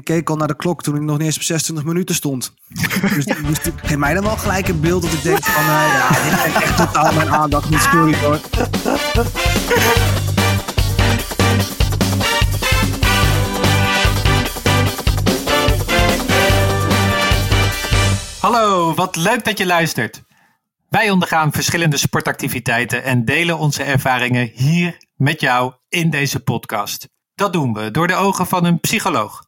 Ik keek al naar de klok toen ik nog niet eens op 26 minuten stond. dus, dus geef mij dan wel gelijk een beeld dat ik denk van... Uh, ja, dit heeft echt totaal mijn aandacht niet. Sorry hoor. Hallo, wat leuk dat je luistert. Wij ondergaan verschillende sportactiviteiten en delen onze ervaringen hier met jou in deze podcast. Dat doen we door de ogen van een psycholoog,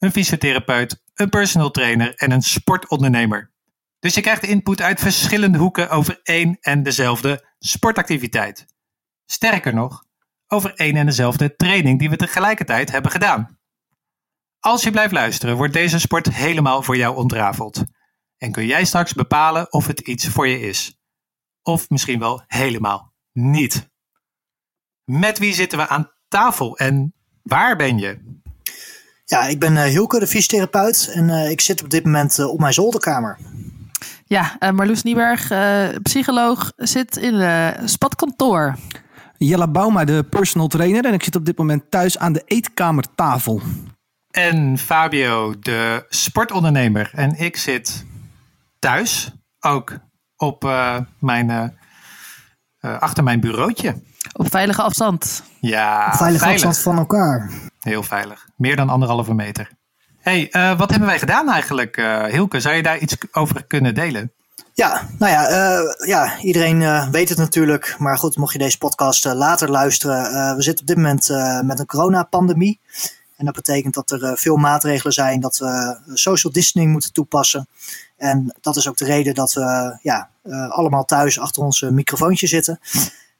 een fysiotherapeut, een personal trainer en een sportondernemer. Dus je krijgt input uit verschillende hoeken over één en dezelfde sportactiviteit. Sterker nog, over één en dezelfde training die we tegelijkertijd hebben gedaan. Als je blijft luisteren, wordt deze sport helemaal voor jou ontrafeld. En kun jij straks bepalen of het iets voor je is. Of misschien wel helemaal niet. Met wie zitten we aan tafel en waar ben je? Ja, ik ben uh, Hilke, de fysiotherapeut. En uh, ik zit op dit moment uh, op mijn zolderkamer. Ja, Marloes Nieberg, psycholoog, zit in het spatkantoor. Jella Bauma, de personal trainer. En ik zit op dit moment thuis aan de eetkamertafel. En Fabio, de sportondernemer. En ik zit thuis ook op mijn, achter mijn bureautje. Op veilige afstand. Ja, op veilige veilig. afstand van elkaar. Heel veilig. Meer dan anderhalve meter. hey, uh, wat hebben wij gedaan eigenlijk, uh, Hilke? Zou je daar iets over kunnen delen? Ja, nou ja, uh, ja iedereen weet het natuurlijk. Maar goed, mocht je deze podcast later luisteren. we zitten op dit moment met een coronapandemie. En dat betekent dat er veel maatregelen zijn. Dat we social distancing moeten toepassen. En dat is ook de reden dat we ja, allemaal thuis achter ons microfoontje zitten.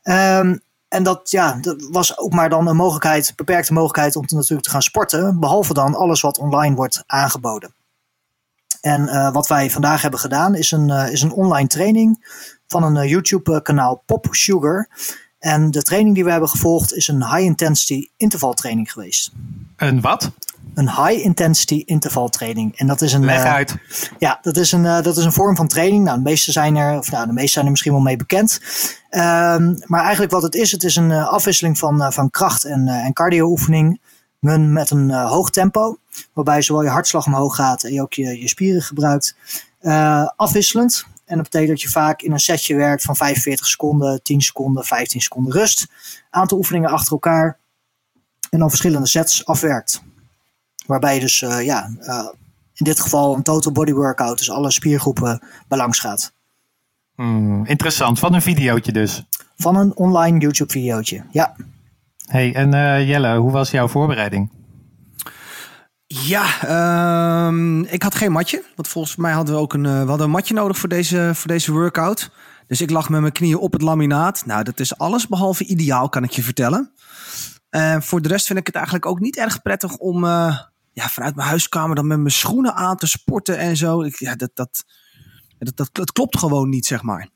Um, en dat, ja, dat was ook maar dan een mogelijkheid, beperkte mogelijkheid om te, natuurlijk te gaan sporten. Behalve dan alles wat online wordt aangeboden. En uh, wat wij vandaag hebben gedaan is een, uh, is een online training van een uh, YouTube kanaal Pop Sugar. En de training die we hebben gevolgd is een high intensity intervaltraining geweest. Een wat? Een high intensity intervaltraining. En dat is een. Leg uit. ja, dat is, een, dat is een vorm van training. Nou, de meeste zijn er, of nou, de meeste zijn er misschien wel mee bekend. Um, maar eigenlijk wat het is, het is een uh, afwisseling van, van kracht- en, en cardio-oefeningen met een hoog tempo. Waarbij zowel je hartslag omhoog gaat en je ook je, je spieren gebruikt. afwisselend. En dat betekent dat je vaak in een setje werkt van 45 seconden, 10 seconden, 15 seconden rust. Aantal oefeningen achter elkaar. En dan verschillende sets afwerkt. Waarbij je dus ja, in dit geval een total body workout, dus alle spiergroepen, belangs gaat. Hmm, interessant, van een videootje dus. Van een online YouTube videootje, ja. Hey, en uh, Jelle, hoe was jouw voorbereiding? Ja, um, ik had geen matje. Want volgens mij hadden we ook een, we hadden een matje nodig voor deze, voor deze workout. Dus ik lag met mijn knieën op het laminaat. Nou, dat is alles behalve ideaal, kan ik je vertellen. En uh, voor de rest vind ik het eigenlijk ook niet erg prettig om uh, ja, vanuit mijn huiskamer dan met mijn schoenen aan te sporten en zo. Ik, ja, dat, dat, dat, dat, dat, klopt gewoon niet, zeg maar.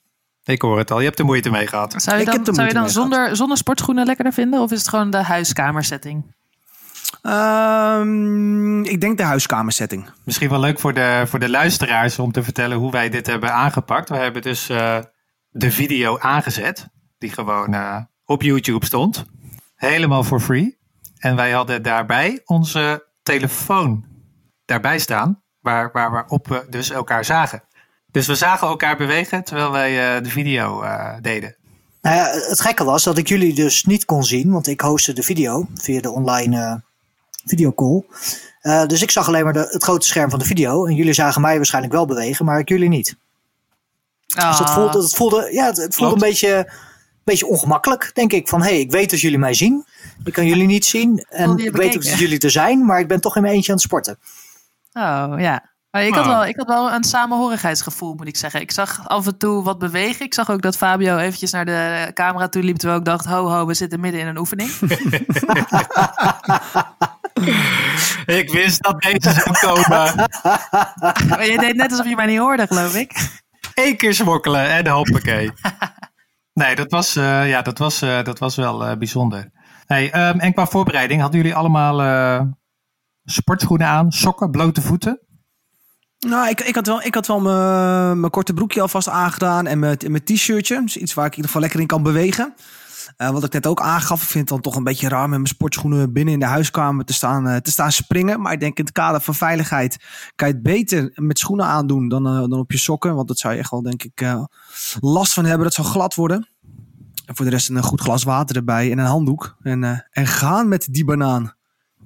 Ik hoor het al, je hebt er moeite mee gehad. Zou je dan, zou je dan zonder, zonder sportschoenen lekkerder vinden? Of is het gewoon de huiskamersetting? Um, ik denk de huiskamersetting. Misschien wel leuk voor de, voor de luisteraars om te vertellen hoe wij dit hebben aangepakt. We hebben dus uh, de video aangezet, die gewoon uh, op YouTube stond. Helemaal for free. En wij hadden daarbij onze telefoon daarbij staan, waar, waar, waarop we dus elkaar zagen. Dus we zagen elkaar bewegen terwijl wij uh, de video uh, deden. Nou ja, het gekke was dat ik jullie dus niet kon zien, want ik hostte de video via de online uh, videocall. dus ik zag alleen maar de, het grote scherm van de video en jullie zagen mij waarschijnlijk wel bewegen, maar ik jullie niet. Ah. Dus het voelde, het voelde, ja, het, het voelde een beetje, beetje ongemakkelijk, denk ik. Van hé, hey, ik weet dat jullie mij zien, ik kan jullie niet zien en ik weet ook dat jullie er zijn, maar ik ben toch in mijn eentje aan het sporten. Oh ja. Maar ik, had wel, ik had wel een samenhorigheidsgevoel, moet ik zeggen. Ik zag af en toe wat bewegen. Ik zag ook dat Fabio eventjes naar de camera toe liep. Terwijl ik dacht, ho ho, we zitten midden in een oefening. ik wist dat deze zou komen. maar je deed net alsof je mij niet hoorde, geloof ik. Eén keer smokkelen en hoppakee. Nee, dat was, uh, ja, dat was, uh, dat was wel uh, bijzonder. Hey, um, en qua voorbereiding, hadden jullie allemaal sportschoenen aan, sokken, blote voeten? Nou, ik, ik had wel, ik had wel mijn, korte broekje alvast aangedaan en mijn t-shirtje. Dus iets waar ik in ieder geval lekker in kan bewegen. Uh, wat ik net ook aangaf, ik vind het dan toch een beetje raar met mijn sportschoenen binnen in de huiskamer te staan, uh, te staan springen. Maar ik denk in het kader van veiligheid kan je het beter met schoenen aandoen dan, uh, dan op je sokken. Want dat zou je echt wel, denk ik, last van hebben. Dat zou glad worden. En voor de rest een goed glas water erbij en een handdoek. En, en gaan met die banaan.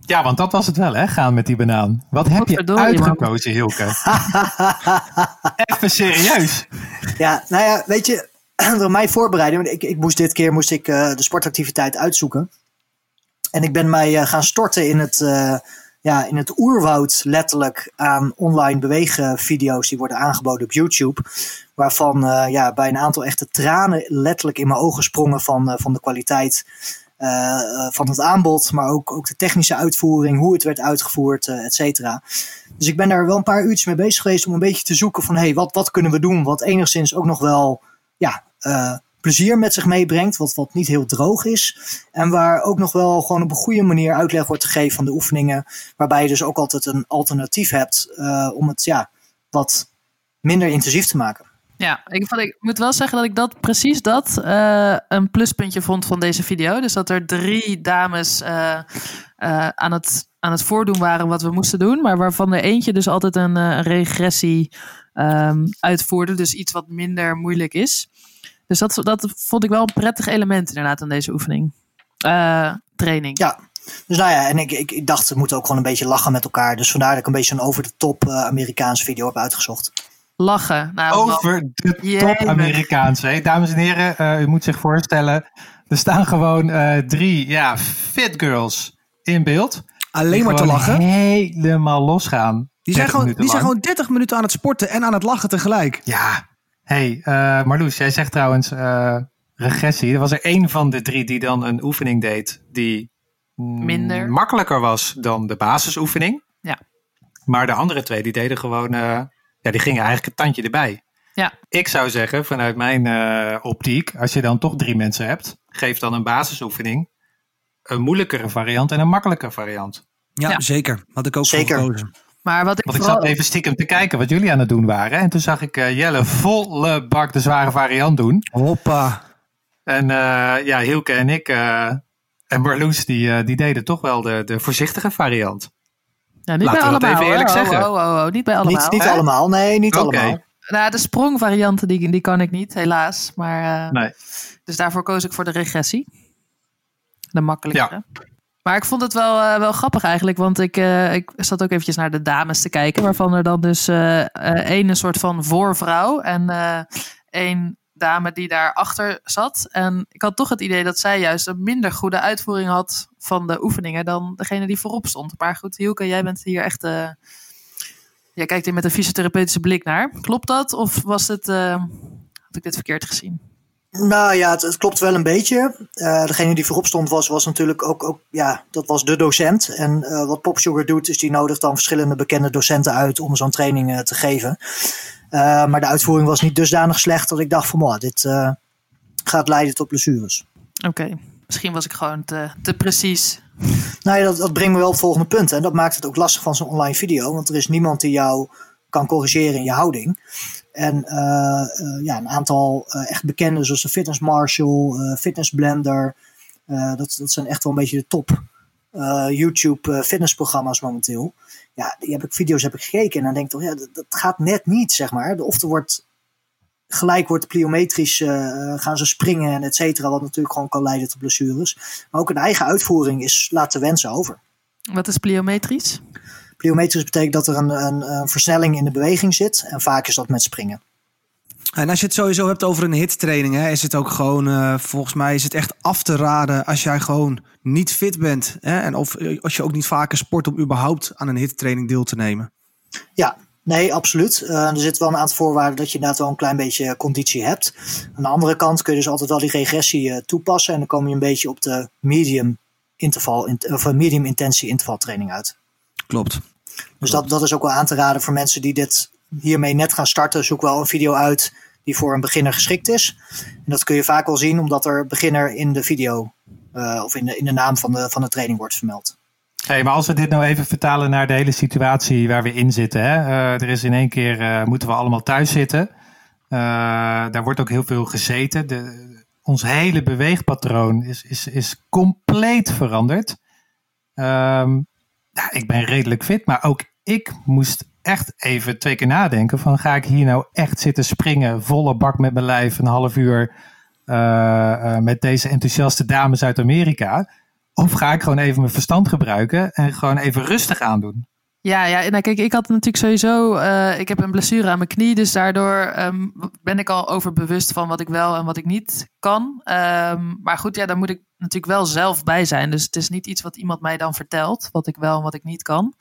Ja, want dat was het wel, hè? Gaan met die banaan. Wat heb je uitgekozen, Hilke? Even serieus. Ja, nou ja, weet je, door mij voorbereiden. Ik, ik moest dit keer moest ik, uh, de sportactiviteit uitzoeken. En ik ben mij uh, gaan storten in het, uh, ja, in het oerwoud, letterlijk, aan online beweegvideo's die worden aangeboden op YouTube. Waarvan ja, bij een aantal echte tranen letterlijk in mijn ogen sprongen van, van de kwaliteit van het aanbod, maar ook, ook de technische uitvoering, hoe het werd uitgevoerd, et cetera. Dus ik ben daar wel een paar uurtjes mee bezig geweest om een beetje te zoeken van, hey, wat, wat kunnen we doen wat enigszins ook nog wel, ja, plezier met zich meebrengt, wat, wat niet heel droog is. En waar ook nog wel gewoon op een goede manier uitleg wordt gegeven van de oefeningen, waarbij je dus ook altijd een alternatief hebt om het, ja, wat minder intensief te maken. Ja, ik, ik, moet wel zeggen dat ik dat precies dat uh, een pluspuntje vond van deze video. Dus dat er drie dames aan, het, aan het voordoen waren wat we moesten doen. Maar waarvan er eentje dus altijd een, regressie um, uitvoerde. Dus iets wat minder moeilijk is. Dus dat, dat vond ik wel een prettig element inderdaad aan deze oefening. training. Ja, dus nou ja, en ik, ik, ik, dacht, we moeten ook gewoon een beetje lachen met elkaar. Dus vandaar dat ik een beetje een over de top Amerikaanse video heb uitgezocht lachen. Nou, Over de top Amerikaanse. Dames en heren, uh, u moet zich voorstellen. Er staan gewoon uh, drie ja, fit girls in beeld. Alleen maar te lachen. Helemaal losgaan. Die, zijn gewoon, die zijn gewoon 30 minuten aan het sporten en aan het lachen tegelijk. Ja. Hey, uh, Marloes, jij zegt trouwens regressie. Er was er één van de drie die dan een oefening deed die minder makkelijker was dan de basisoefening. Ja. Maar de andere twee die deden gewoon ja, die gingen eigenlijk een tandje erbij. Ja. Ik zou zeggen, vanuit mijn uh, optiek, als je dan toch drie mensen hebt, geef dan een basisoefening, een moeilijkere variant en een makkelijke variant. Ja, ja. zeker. Had ik ook zeker. gekozen. Maar wat ik Want ik zat even stiekem te kijken wat jullie aan het doen waren. En toen zag ik uh, Jelle volle bak de zware variant doen. Hoppa. En uh, ja, Hilke en ik en Marloes, die, die deden toch wel de, de voorzichtige variant. Ja, niet Laten bij allemaal. even eerlijk zeggen. Oh, oh, oh, niet bij allemaal. Niet, niet allemaal, nee, niet okay. allemaal. Nou, de sprongvarianten die, die kan ik niet, helaas. Maar, uh, nee. Dus daarvoor koos ik voor de regressie. De makkelijkere. Ja. Maar ik vond het wel, uh, wel grappig eigenlijk, want ik, uh, ik zat ook eventjes naar de dames te kijken, waarvan er dan dus één een soort van voorvrouw en één dame die daarachter zat. En ik had toch het idee dat zij juist een minder goede uitvoering had van de oefeningen dan degene die voorop stond. Maar goed, Hielke, jij bent hier echt. Uh, jij kijkt hier met een fysiotherapeutische blik naar. Klopt dat? Of was het. Had ik dit verkeerd gezien? Nou ja, het, het klopt wel een beetje. Uh, degene die voorop stond was, was natuurlijk ook, ook ja, dat was de docent. En uh, wat Popsugar doet, is die nodigt dan verschillende bekende docenten uit om zo'n training uh, te geven. Maar de uitvoering was niet dusdanig slecht dat ik dacht van, wow, dit gaat leiden tot blessures. Oké, okay. misschien was ik gewoon te, te precies. Nou ja, dat, dat brengt me wel op het volgende punt. En dat maakt het ook lastig van zo'n online video. Want er is niemand die jou kan corrigeren in je houding. En uh, ja, een aantal echt bekende, zoals de Fitness Marshall, Fitness Blender. dat, dat zijn echt wel een beetje de top YouTube fitnessprogramma's momenteel ja, die heb ik, video's heb ik gekeken en dan denk ik toch, ja, dat, gaat net niet, zeg maar. Of er wordt gelijk wordt pliometrisch, gaan ze springen en et cetera, wat natuurlijk gewoon kan leiden tot blessures. Maar ook een eigen uitvoering is laten wensen over. Wat is pliometrisch? Pliometrisch betekent dat er een, een, een versnelling in de beweging zit en vaak is dat met springen. En als je het sowieso hebt over een hittraining, hè, is het ook gewoon, uh, volgens mij is het echt af te raden als jij gewoon niet fit bent. Hè, en of als je ook niet vaker sport om überhaupt aan een hittraining deel te nemen. Ja, nee, absoluut. Uh, er zitten wel een aantal voorwaarden dat je inderdaad wel een klein beetje conditie hebt. Aan de andere kant kun je dus altijd wel die regressie uh, toepassen. En dan kom je een beetje op de medium interval, of medium intentie intervaltraining uit. Klopt. Dus Dat, dat is ook wel aan te raden voor mensen die dit hiermee net gaan starten, zoek wel een video uit die voor een beginner geschikt is. En dat kun je vaak wel zien omdat er beginner in de video uh, of in de, in de naam van de, van de training wordt vermeld. Hey, maar als we dit nou even vertalen naar de hele situatie waar we in zitten. Hè? Uh, er is in één keer, uh, moeten we allemaal thuis zitten. daar wordt ook heel veel gezeten. De, ons hele beweegpatroon is, is, is compleet veranderd. Ehm, ja, ik ben redelijk fit, maar ook ik moest echt even twee keer nadenken van ga ik hier nou echt zitten springen, volle bak met mijn lijf, een half uur uh, met deze enthousiaste dames uit Amerika? Of ga ik gewoon even mijn verstand gebruiken en gewoon even rustig aandoen? Ja, ja nou kijk, ik had natuurlijk sowieso, uh, ik heb een blessure aan mijn knie, dus daardoor um, ben ik al overbewust van wat ik wel en wat ik niet kan. Um, maar goed, ja, daar moet ik natuurlijk wel zelf bij zijn. Dus het is niet iets wat iemand mij dan vertelt, wat ik wel en wat ik niet kan.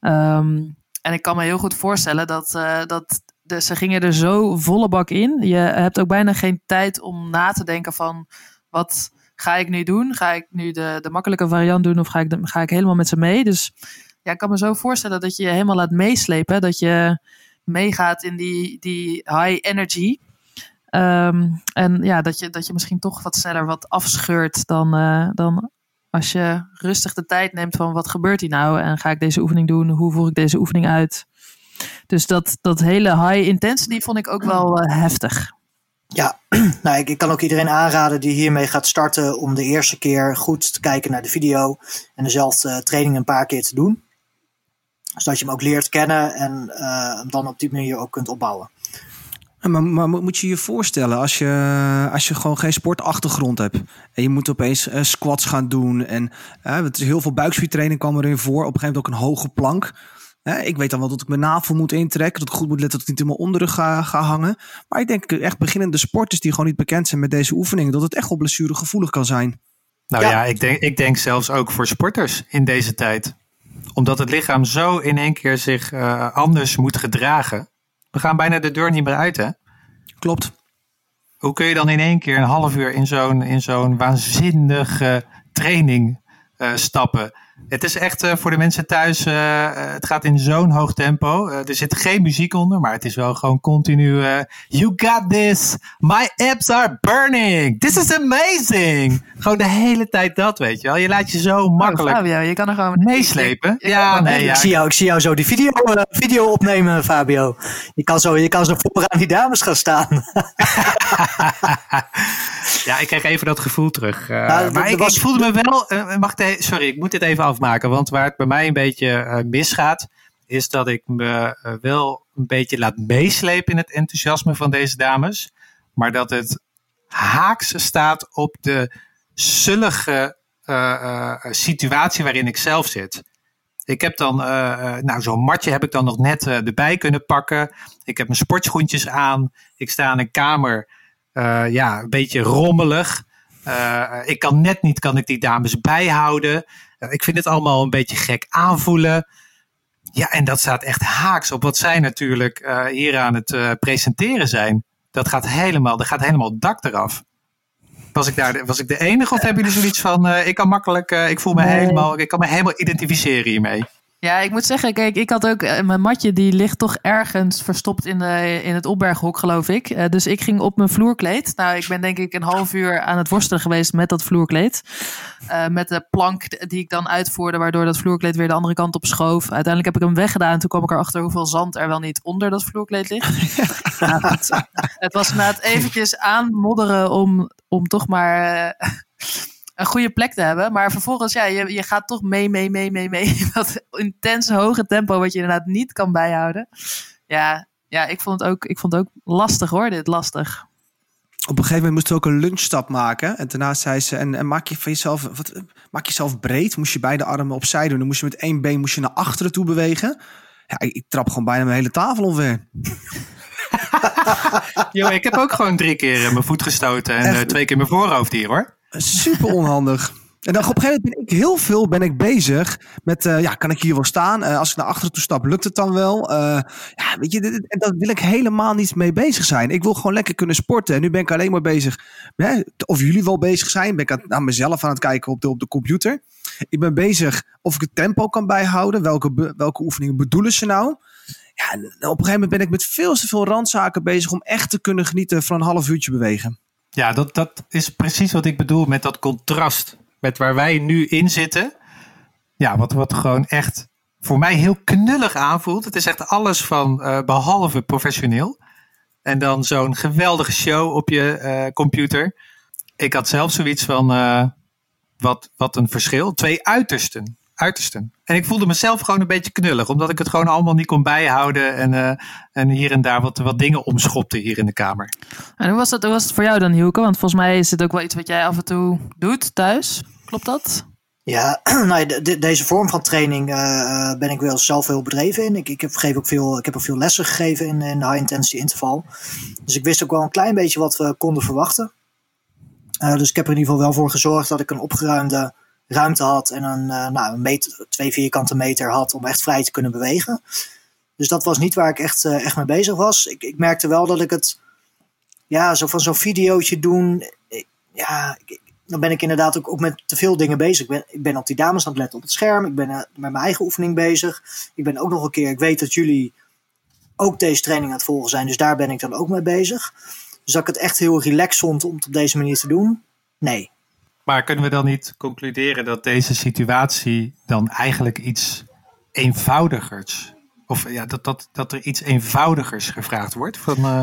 Um, en ik kan me heel goed voorstellen dat, uh, dat ze gingen er zo volle bak in. Je hebt ook bijna geen tijd om na te denken van wat ga ik nu doen? Ga ik nu de, de makkelijke variant doen of ga ik, ga ik helemaal met ze mee? Dus ja, ik kan me zo voorstellen dat je je helemaal laat meeslepen. Dat je meegaat in die, die high energy. Um, en ja, dat je, dat je misschien toch wat sneller wat afscheurt dan, uh, dan als je rustig de tijd neemt van wat gebeurt hier nou en ga ik deze oefening doen, hoe voer ik deze oefening uit. Dus dat, dat hele high intensity vond ik ook wel uh, heftig. Ja, nou, ik, ik, kan ook iedereen aanraden die hiermee gaat starten om de eerste keer goed te kijken naar de video en dezelfde training een paar keer te doen. Zodat je hem ook leert kennen en uh, hem dan op die manier ook kunt opbouwen. Maar, maar, moet je je voorstellen, als je, als je gewoon geen sportachtergrond hebt en je moet opeens uh, squats gaan doen en uh, het is heel veel buikspiertraining kwam erin voor, op een gegeven moment ook een hoge plank. Uh, ik weet dan wel dat ik mijn navel moet intrekken, dat ik goed moet letten dat ik niet in mijn onderrug ga, ga hangen. Maar ik denk echt beginnende sporters die gewoon niet bekend zijn met deze oefeningen, dat het echt wel blessuregevoelig kan zijn. Nou ja, ja ik, denk, ik denk zelfs ook voor sporters in deze tijd. Omdat het lichaam zo in één keer zich anders moet gedragen we gaan bijna de deur niet meer uit, hè? Klopt. Hoe kun je dan in één keer een half uur in zo'n, in zo'n waanzinnige training uh, stappen? Het is echt uh, voor de mensen thuis, uh, het gaat in zo'n hoog tempo. er zit geen muziek onder, maar het is wel gewoon continu. you got this, my abs are burning, this is amazing. Gewoon de hele tijd dat, weet je wel. Je laat je zo oh, makkelijk Fabio, je kan er gewoon meeslepen. Ja, nee, ja. Ik, zie jou, ik zie jou zo die video, video opnemen, Fabio. Je kan, zo, je kan zo vooraan die dames gaan staan. ja, ik kreeg even dat gevoel terug. Nou, maar ik, was... ik, voelde me wel, mag ik, sorry, ik moet dit even afmaken. Want waar het bij mij een beetje uh, misgaat, is dat ik me uh, wel een beetje laat meeslepen in het enthousiasme van deze dames. Maar dat het haaks staat op de zullige uh, situatie waarin ik zelf zit. Ik heb dan, nou zo'n matje heb ik dan nog net erbij kunnen pakken. Ik heb mijn sportschoentjes aan. Ik sta in een kamer, ja, een beetje rommelig. ik kan net niet, kan ik die dames bijhouden. Ik vind het allemaal een beetje gek aanvoelen. Ja, en dat staat echt haaks op wat zij natuurlijk uh, hier aan het uh, presenteren zijn. Dat gaat helemaal, dat gaat helemaal het dak eraf. Was ik, daar, was ik de enige of hebben jullie zoiets van, uh, ik kan makkelijk, ik voel me helemaal, ik kan me helemaal identificeren hiermee? Ja, ik moet zeggen, kijk, ik had ook eh, mijn matje, die ligt toch ergens verstopt in, de, in het opberghok, geloof ik. Uh, dus ik ging op mijn vloerkleed. Nou, ik ben denk ik een half uur aan het worstelen geweest met dat vloerkleed. Uh, met de plank die ik dan uitvoerde, waardoor dat vloerkleed weer de andere kant op schoof. Uiteindelijk heb ik hem weggedaan. Toen kwam ik erachter hoeveel zand er wel niet onder dat vloerkleed ligt. nou, het, het was inderdaad eventjes aanmodderen om, om toch maar een goede plek te hebben. Maar vervolgens, ja, je, je gaat toch mee, mee, mee, mee, mee. Dat intense hoge tempo wat je inderdaad niet kan bijhouden. Ja, ja ik, vond het ook, ik vond het ook lastig hoor, dit lastig. Op een gegeven moment moesten we ook een lunchstap maken. En daarna zei ze, en, en maak je van jezelf, wat, maak jezelf breed. Moest je beide armen opzij doen. Dan moest je met één been moest je naar achteren toe bewegen. Ja, ik, ik trap gewoon bijna mijn hele tafel omver. Yo, ik heb ook gewoon drie keer mijn voet gestoten en uh, twee keer mijn voorhoofd hier hoor. Super onhandig. En dan op een gegeven moment ben ik heel veel ben ik bezig met, uh, ja, kan ik hier wel staan? Uh, als ik naar achteren toe stap, lukt het dan wel? Uh, ja, weet je, daar wil ik helemaal niet mee bezig zijn. Ik wil gewoon lekker kunnen sporten. En nu ben ik alleen maar bezig, hè, of jullie wel bezig zijn. Ben ik aan, naar mezelf aan het kijken op de, op de computer. Ik ben bezig of ik het tempo kan bijhouden. Welke, welke oefeningen bedoelen ze nou? Ja, op een gegeven moment ben ik met veel te veel randzaken bezig om echt te kunnen genieten van een half uurtje bewegen. Ja, dat, dat is precies wat ik bedoel met dat contrast. Met waar wij nu in zitten. Ja, wat, wat gewoon echt voor mij heel knullig aanvoelt. Het is echt alles van uh, behalve professioneel. En dan zo'n geweldige show op je uh, computer. ik had zelf zoiets van, uh, wat, wat een verschil. Twee uitersten. Uitersten. En ik voelde mezelf gewoon een beetje knullig, omdat ik het gewoon allemaal niet kon bijhouden. En, uh, en hier en daar wat, wat dingen omschopte hier in de kamer. En hoe was, dat, hoe was het voor jou dan, Hielke? Want volgens mij is het ook wel iets wat jij af en toe doet thuis. Klopt dat? Ja, nou, de, deze vorm van training uh, ben ik wel zelf heel bedreven in. Ik, ik, heb, geef ook veel, ik heb ook veel lessen gegeven in, in de high intensity interval. Dus ik wist ook wel een klein beetje wat we konden verwachten. Uh, dus ik heb er in ieder geval wel voor gezorgd dat ik een opgeruimde ruimte had en een, uh, nou, een meter, twee vierkante meter had om echt vrij te kunnen bewegen. Dus dat was niet waar ik echt, echt mee bezig was. Ik, ik merkte wel dat ik het, ja, zo van zo'n videootje doen. Ja, ik, dan ben ik inderdaad ook, ook met te veel dingen bezig. Ik ben, ik ben op die dames aan het letten op het scherm. Ik ben met mijn eigen oefening bezig. Ik ben ook nog een keer, ik weet dat jullie ook deze training aan het volgen zijn. Dus daar ben ik dan ook mee bezig. Dus dat ik het echt heel relaxed vond om het op deze manier te doen? Nee. Maar kunnen we dan niet concluderen dat deze situatie dan eigenlijk iets eenvoudigers... Of ja, dat, dat, dat er iets eenvoudigers gevraagd wordt van... Uh...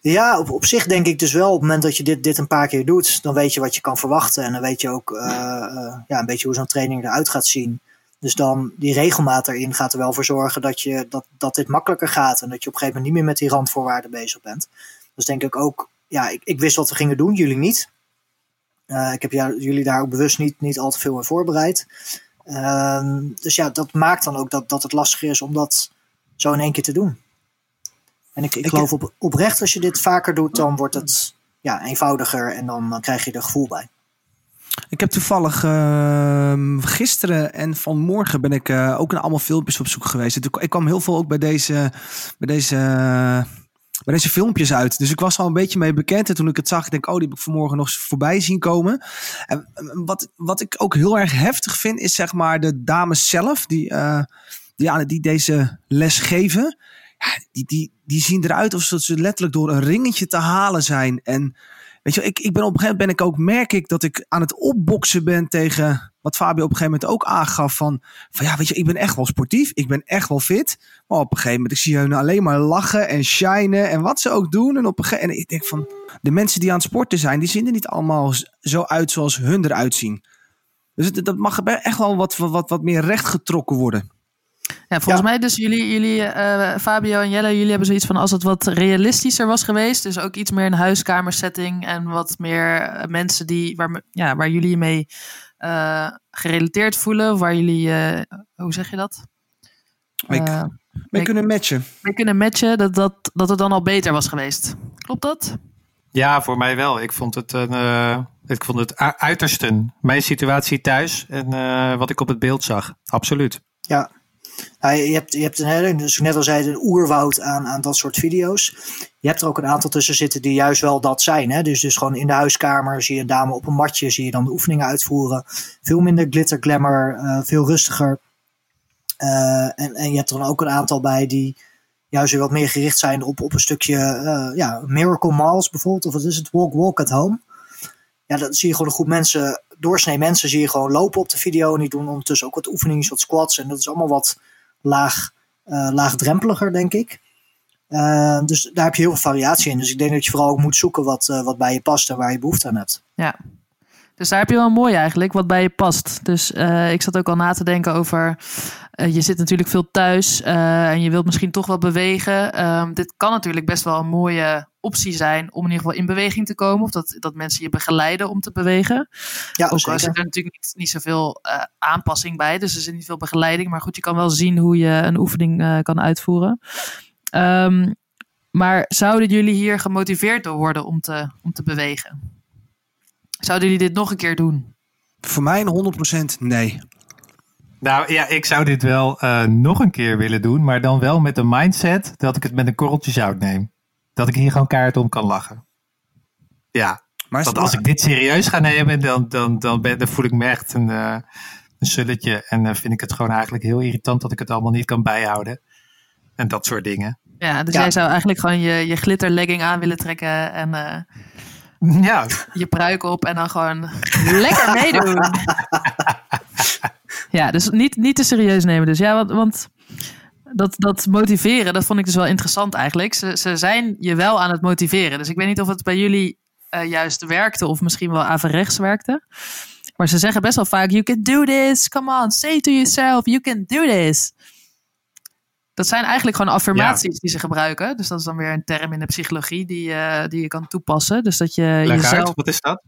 Ja, op, op zich denk ik dus wel. Op het moment dat je dit, dit een paar keer doet, dan weet je wat je kan verwachten. En dan weet je ook uh, uh, ja, een beetje hoe zo'n training eruit gaat zien. Dus dan die regelmaat erin gaat er wel voor zorgen dat, je, dat, dat dit makkelijker gaat. En dat je op een gegeven moment niet meer met die randvoorwaarden bezig bent. Dus denk ik ook, ja, ik, ik wist wat we gingen doen, jullie niet. Uh, ik heb jullie daar ook bewust niet, niet al te veel in voorbereid. Uh, dus ja, dat maakt dan ook dat, dat het lastiger is om dat zo in één keer te doen. En ik, ik geloof op, oprecht, als je dit vaker doet, dan wordt het ja, eenvoudiger en dan, dan krijg je er gevoel bij. Ik heb toevallig uh, gisteren en vanmorgen ben ik uh, ook naar allemaal filmpjes op zoek geweest. Ik kwam heel veel ook bij deze, bij deze, uh, bij deze filmpjes uit. Dus ik was al een beetje mee bekend. En toen ik het zag, ik denk, oh, die heb ik vanmorgen nog voorbij zien komen. En wat, wat ik ook heel erg heftig vind, is zeg maar de dames zelf die, uh, die, die deze les geven ja, die, die, die zien eruit alsof ze letterlijk door een ringetje te halen zijn. En weet je, ik, ik ben op een gegeven moment ben ik ook, merk ik dat ik aan het opboksen ben tegen wat Fabio op een gegeven moment ook aangaf. Van, van ja, weet je, ik ben echt wel sportief, ik ben echt wel fit. Maar op een gegeven moment, ik zie hun alleen maar lachen en shinen en wat ze ook doen. En op een moment, ik denk van, de mensen die aan het sporten zijn, die zien er niet allemaal zo uit zoals hun eruit zien. Dus dat mag echt wel wat, wat, wat meer rechtgetrokken worden. Ja, volgens mij dus jullie, jullie uh, Fabio en Jelle, jullie hebben zoiets van als het wat realistischer was geweest. Dus ook iets meer een huiskamersetting en wat meer eh, mensen die, waar, ja, waar jullie je mee uh, gerelateerd voelen. Waar jullie, uh, hoe zeg je dat? Mee, mee kunnen matchen. Mee kunnen matchen, dat, dat, dat het dan al beter was geweest. Klopt dat? Ja, voor mij wel. Ik vond het een... Ik vond het uitersten. Mijn situatie thuis en wat ik op het beeld zag. Absoluut. Ja, nou, je hebt, je hebt een, net al zei, een oerwoud aan, aan dat soort video's. Je hebt er ook een aantal tussen zitten die juist wel dat zijn. Hè? Dus, dus gewoon in de huiskamer zie je een dame op een matje, zie je dan de oefeningen uitvoeren. Veel minder glitter, glamour, uh, veel rustiger. Uh, en, en je hebt er dan ook een aantal bij die juist weer wat meer gericht zijn op, op een stukje uh, ja, Miracle Miles bijvoorbeeld. Of wat is het? Walk, walk at home. Ja, dan zie je gewoon een groep mensen doorsnee mensen zie je gewoon lopen op de video. En die doen ondertussen ook wat oefeningen, wat squats. En dat is allemaal wat laag, uh, laagdrempeliger, denk ik. Uh, dus daar heb je heel veel variatie in. Dus ik denk dat je vooral ook moet zoeken wat, uh, wat bij je past en waar je behoefte aan hebt. Ja, dus daar heb je wel mooi eigenlijk, wat bij je past. Dus uh, ik zat ook al na te denken over. Uh, je zit natuurlijk veel thuis uh, en je wilt misschien toch wel bewegen. Um, dit kan natuurlijk best wel een mooie optie zijn om in ieder geval in beweging te komen. Of dat, dat mensen je begeleiden om te bewegen. Ja, ook al zit er natuurlijk niet, niet zoveel aanpassing bij. Dus er zit niet veel begeleiding. Maar goed, je kan wel zien hoe je een oefening kan uitvoeren. Um, maar zouden jullie hier gemotiveerd door worden om te, om te bewegen? Zouden jullie dit nog een keer doen? Voor mij een 100% nee. Nou ja, ik zou dit wel uh, nog een keer willen doen, maar dan wel met de mindset dat ik het met een korreltje zout neem. Dat ik hier gewoon kaart om kan lachen. Ja, maar want als ik dit serieus ga nemen, dan, dan, dan, ben, dan voel ik me echt een, uh, een sulletje. En dan uh, vind ik het gewoon eigenlijk heel irritant dat ik het allemaal niet kan bijhouden. En dat soort dingen. Ja, dus ja. jij zou eigenlijk gewoon je, je glitterlegging aan willen trekken en ja. je pruik op en dan gewoon lekker meedoen. ja, dus niet, niet te serieus nemen. Dus ja, want, want dat, dat motiveren, dat vond ik dus wel interessant eigenlijk. Ze, ze zijn je wel aan het motiveren. Dus ik weet niet of het bij jullie eh, juist werkte of misschien wel averechts werkte. Maar ze zeggen best wel vaak, you can do this, come on, say to yourself, you can do this. Dat zijn eigenlijk gewoon affirmaties die ze gebruiken. Dus dat is dan weer een term in de psychologie die, uh, die je kan toepassen. Dus dat je Leg jezelf... uit, wat is dat?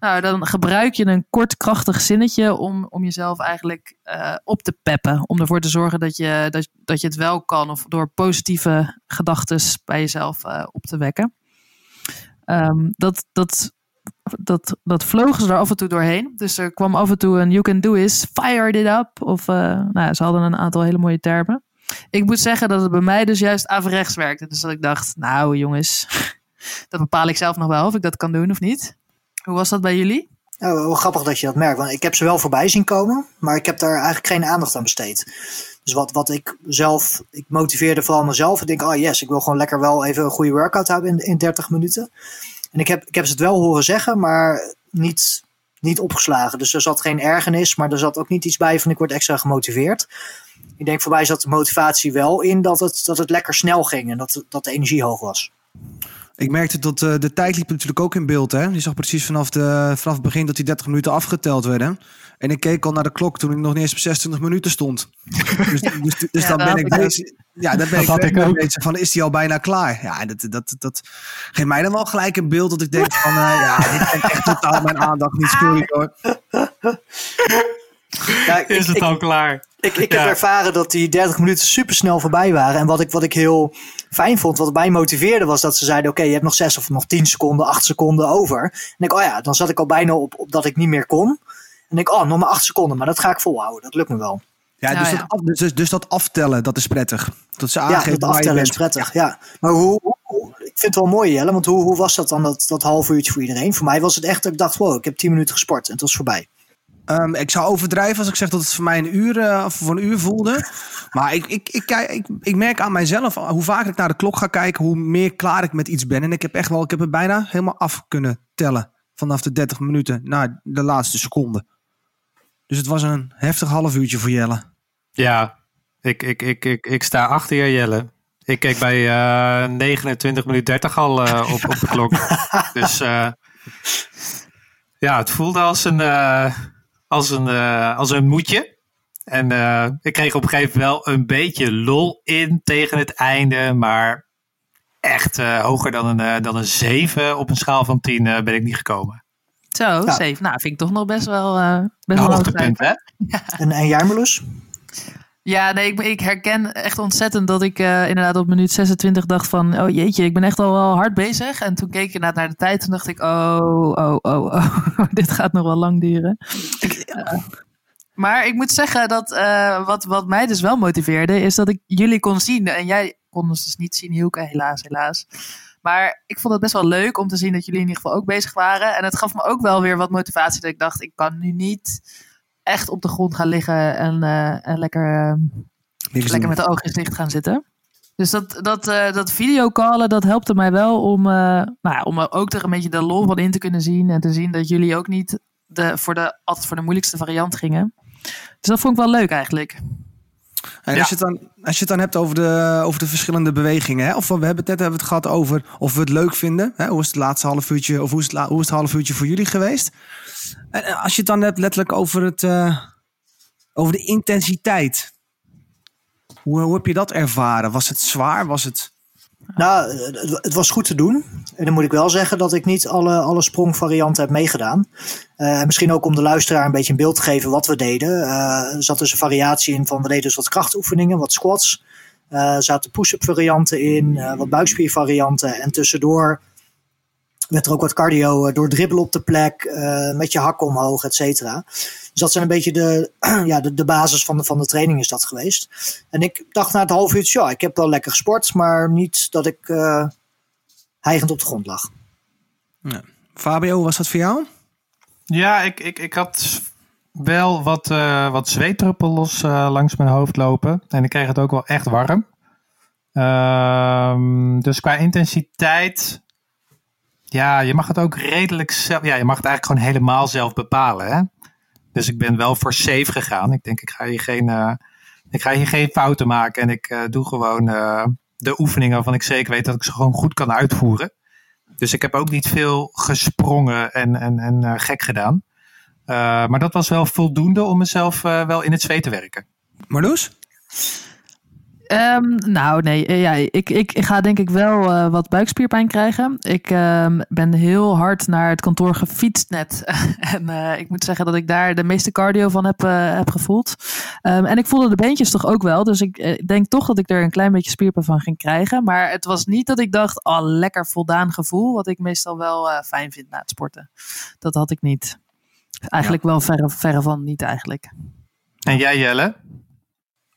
Nou, dan gebruik je een kort krachtig zinnetje om, om jezelf eigenlijk uh, op te peppen. Om ervoor te zorgen dat je, dat, dat je het wel kan. Of door positieve gedachten bij jezelf uh, op te wekken. Um, dat, dat, dat, dat vlogen ze er af en toe doorheen. Dus er kwam af en toe een you can do is, fire it up. Of nou, ze hadden een aantal hele mooie termen. Ik moet zeggen dat het bij mij dus juist averechts werkte. Dus dat ik dacht, nou jongens, dat bepaal ik zelf nog wel of ik dat kan doen of niet. Hoe was dat bij jullie? Wel grappig dat je dat merkt. Want ik heb ze wel voorbij zien komen, maar ik heb daar eigenlijk geen aandacht aan besteed. Dus wat, wat ik zelf, ik motiveerde vooral mezelf. Ik denk, oh yes, ik wil gewoon lekker wel even een goede workout hebben in, in 30 minuten. En ik heb, ik heb ze het wel horen zeggen, maar niet, niet opgeslagen. Dus er zat geen ergernis, maar er zat ook niet iets bij van ik word extra gemotiveerd. Ik denk voor mij zat de motivatie wel in dat het, dat het lekker snel ging en dat, dat de energie hoog was. Ik merkte dat uh, de tijd liep natuurlijk ook in beeld. Hè? Je zag precies vanaf, de, vanaf het begin dat die 30 minuten afgeteld werden. En ik keek al naar de klok toen ik nog niet eens op 26 minuten stond. dus dus, dus ja, dan ben ik bezig. Ja, dan ben dat ik, bezig van is die al bijna klaar? Ja, dat, dat, dat geeft mij dan wel gelijk een beeld dat ik denk van uh, ja, dit heeft echt totaal mijn aandacht niet. Sorry hoor. Ja, ik, is het ik, al klaar? Ik, ik heb ervaren dat die 30 minuten super snel voorbij waren. En wat ik, wat ik heel fijn vond, wat mij motiveerde, was dat ze zeiden: Oké, je hebt nog 6 of nog 10 seconden, 8 seconden over. En ik, oh ja, dan zat ik al bijna op, op dat ik niet meer kon. En ik, oh, nog maar 8 seconden, maar dat ga ik volhouden. Dat lukt me wel. Ja, dus, Nou ja. Dat, af- dus, dus dat aftellen, dat is prettig. Dat ze Ja, aangeven dat waar je aftellen is prettig. Ja. Maar hoe, hoe- hoe- ik vind het wel mooi, Jelle, want hoe, hoe was dat dan, dat, dat half uurtje voor iedereen? Voor mij was het echt dat ik dacht: Wow, ik heb 10 minuten gesport en het was voorbij. Ehm, ik zou overdrijven als ik zeg dat het voor mij een uur, eh, of voor een uur voelde. Maar ik, ik, ik, kijk- ik, ik merk aan mijzelf, hoe vaker ik naar de klok ga kijken, hoe meer klaar ik met iets ben. En ik heb echt wel, ik heb het bijna helemaal af kunnen tellen. Vanaf de 30 minuten naar de laatste seconde. Dus het was een heftig half uurtje voor Jelle. Ja, ik, ik, ik, ik, ik sta achter je, Jelle. Ik keek bij eh 29 minuten 30 al eh, op, op de klok. dus eh, ja, het voelde als een, als een, eh, als een moedje. En eh, ik kreeg op een gegeven moment wel een beetje lol in tegen het einde. Maar echt eh, hoger dan een, eh, dan een 7 op een schaal van 10 eh, ben ik niet gekomen. Zo, Ja. zeven. Nou, vind ik toch nog best wel, eh best Een hoogtepunt, hè? En, en jij, Marloes? Ja, nee, ik, ik herken echt ontzettend dat ik eh, inderdaad op minuut 26 dacht van... Oh jeetje, ik ben echt al wel hard bezig. En toen keek ik inderdaad naar de tijd en dacht ik... Oh, oh, oh, oh, dit gaat nog wel lang duren. Eh, maar ik moet zeggen dat eh, wat, wat mij dus wel motiveerde... is dat ik jullie kon zien. En jij kon ons dus niet zien, Hielke, helaas, helaas. Maar ik vond het best wel leuk om te zien dat jullie in ieder geval ook bezig waren. En het gaf me ook wel weer wat motivatie dat ik dacht... ik kan nu niet echt op de grond gaan liggen en, eh, en lekker... eh, Niks lekker met de ogen dicht gaan zitten. Dus dat, dat, eh dat videocallen, dat helpte mij wel om, eh, nou ja, om ook er een beetje de lol van in te kunnen zien. En te zien dat jullie ook niet de, voor de, altijd voor de moeilijkste variant gingen. Dus dat vond ik wel leuk eigenlijk. En Ja. als, je het dan, als je het dan hebt over de, over de verschillende bewegingen, hè? of we hebben het net hebben het gehad over of we het leuk vinden. Hè? Hoe is het laatste half uurtje, of hoe is het, hoe is het half uurtje voor jullie geweest? En als je het dan hebt letterlijk over, het, eh, over de intensiteit. Hoe, hoe heb je dat ervaren? Was het zwaar? Was het. Nou, het, was goed te doen. En dan moet ik wel zeggen dat ik niet alle, alle sprongvarianten heb meegedaan. Eh, misschien ook om de luisteraar een beetje een beeld te geven wat we deden. Eh, er zat dus een variatie in van we deden dus wat krachtoefeningen, wat squats. Eh, er zaten push-up varianten in, wat buikspiervarianten. En tussendoor werd er ook wat cardio eh, door dribbelen op de plek, eh, met je hakken omhoog, et cetera. Dus dat zijn een beetje de, ja, de, de basis van de, van de training is dat geweest. En ik dacht na het half uurtje, ja, ik heb wel lekker gesport, maar niet dat ik eh hijgend op de grond lag. Fabio, hoe was dat voor jou? Ja, ik, ik, ik had wel wat, eh wat zweetdruppels eh, langs mijn hoofd lopen. En ik kreeg het ook wel echt warm. Ehm, dus qua intensiteit. Ja, je mag het ook redelijk zelf. Ja, je mag het eigenlijk gewoon helemaal zelf bepalen. Hè? Dus ik ben wel voor safe gegaan. Ik denk, ik ga hier geen, eh, ik ga hier geen fouten maken. En ik eh, doe gewoon eh, de oefeningen waarvan ik zeker weet dat ik ze gewoon goed kan uitvoeren. Dus ik heb ook niet veel gesprongen en, en, en gek gedaan. Maar dat was wel voldoende om mezelf wel in het zweet te werken. Marloes? Um, nou, nee. eh, Ja, ik, ik, ik ga denk ik wel uh, wat buikspierpijn krijgen. Ik um, ben heel hard naar het kantoor gefietst net. en uh, ik moet zeggen dat ik daar de meeste cardio van heb, heb gevoeld. Um, en ik voelde de beentjes toch ook wel. Dus ik denk toch dat ik er een klein beetje spierpijn van ging krijgen. Maar het was niet dat ik dacht, oh, lekker voldaan gevoel. Wat ik meestal wel fijn vind na het sporten. Dat had ik niet. Eigenlijk ja. wel verre, verre van niet eigenlijk. En jij Jelle?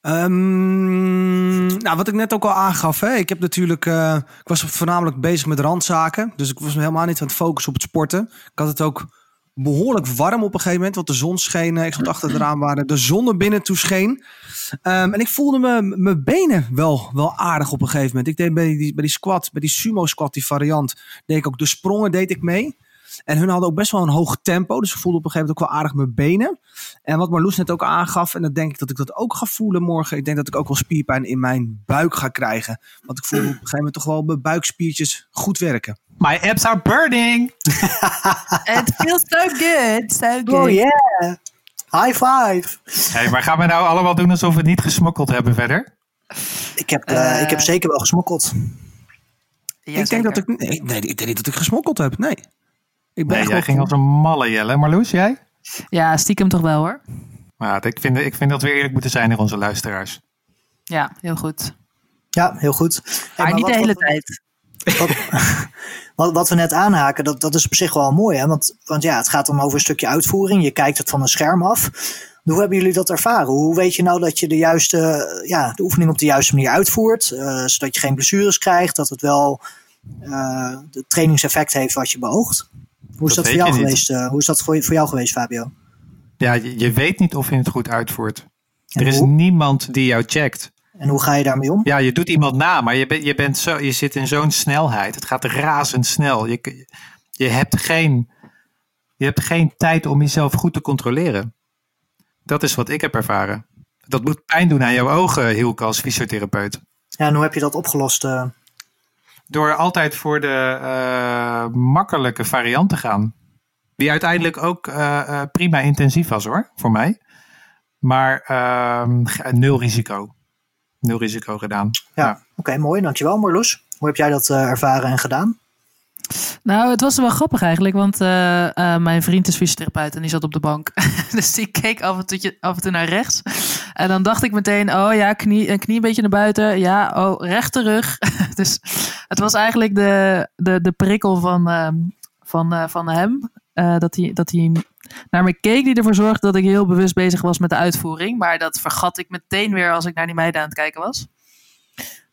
Um, nou, wat ik net ook al aangaf, hè, ik heb natuurlijk, uh, ik was voornamelijk bezig met randzaken, dus ik was helemaal niet aan het focussen op het sporten. Ik had het ook behoorlijk warm op een gegeven moment, want de zon scheen, ik stond achter het raam waar de zon er binnen toe scheen. Um, en ik voelde me, mijn benen wel, wel aardig op een gegeven moment. Ik deed bij die, bij die squat, bij die sumo squat, die variant, deed ik ook de sprongen deed ik mee. En hun hadden ook best wel een hoog tempo. Dus ik voelde op een gegeven moment ook wel aardig mijn benen. En wat Marloes net ook aangaf. En dan denk ik dat ik dat ook ga voelen morgen. Ik denk dat ik ook wel spierpijn in mijn buik ga krijgen. Want ik voel op een gegeven moment toch wel mijn buikspiertjes goed werken. My abs are burning. It feels so good. So good. Oh yeah. High five. Hey, maar gaan we nou allemaal doen alsof we het niet gesmokkeld hebben verder? Ik heb, uh, ik heb zeker wel gesmokkeld. Ja, ik denk dat ik... Nee, nee, ik denk niet dat ik gesmokkeld heb. Nee. Ik ben nee, jij ging als een malle Jelle. Marloes, jij? Ja, stiekem toch wel hoor. Maar ik vind, ik vind dat we eerlijk moeten zijn naar onze luisteraars. Ja, heel goed. Ja, heel goed. Maar, maar niet wat, de hele wat, tijd. Wat, wat, wat, we net aanhaken, dat, dat is op zich wel mooi. Hè? Want, want ja, het gaat dan over een stukje uitvoering. Je kijkt het van een scherm af. Hoe hebben jullie dat ervaren? Hoe weet je nou dat je de juiste ja, de oefening op de juiste manier uitvoert? Uh, zodat je geen blessures krijgt. Dat het wel uh, het trainingseffect heeft wat je beoogt? Hoe is dat, dat voor jou geweest? Uh, hoe is dat voor, voor jou geweest, Fabio? Ja, je, je, weet niet of je het goed uitvoert. En er is hoe? niemand die jou checkt. En hoe ga je daarmee om? Ja, je doet iemand na, maar je, ben, je, bent zo, je zit in zo'n snelheid. Het gaat razendsnel. Je, je, hebt geen, je hebt geen tijd om jezelf goed te controleren. Dat is wat ik heb ervaren. Dat moet pijn doen aan jouw ogen, Hielke, als fysiotherapeut. Ja, en hoe heb je dat opgelost? Uh... Door altijd voor de uh, makkelijke variant te gaan. Die uiteindelijk ook uh, uh, prima intensief was hoor, voor mij. Maar nul risico. Nul risico gedaan. Ja, ja. oké, okay, mooi. Dankjewel Marloes. Hoe heb jij dat ervaren en gedaan? Nou, het was wel grappig eigenlijk, want uh, uh, mijn vriend is fysiotherapeut en die zat op de bank. dus die keek af en, toe, af en toe naar rechts. En dan dacht ik meteen, oh ja, knie, een knie een beetje naar buiten. Ja, oh, rechte rug. dus het was eigenlijk de, de, de prikkel van, uh, van, van hem. dat, hij, dat hij naar me keek, die ervoor zorgde dat ik heel bewust bezig was met de uitvoering. Maar dat vergat ik meteen weer als ik naar die meiden aan het kijken was.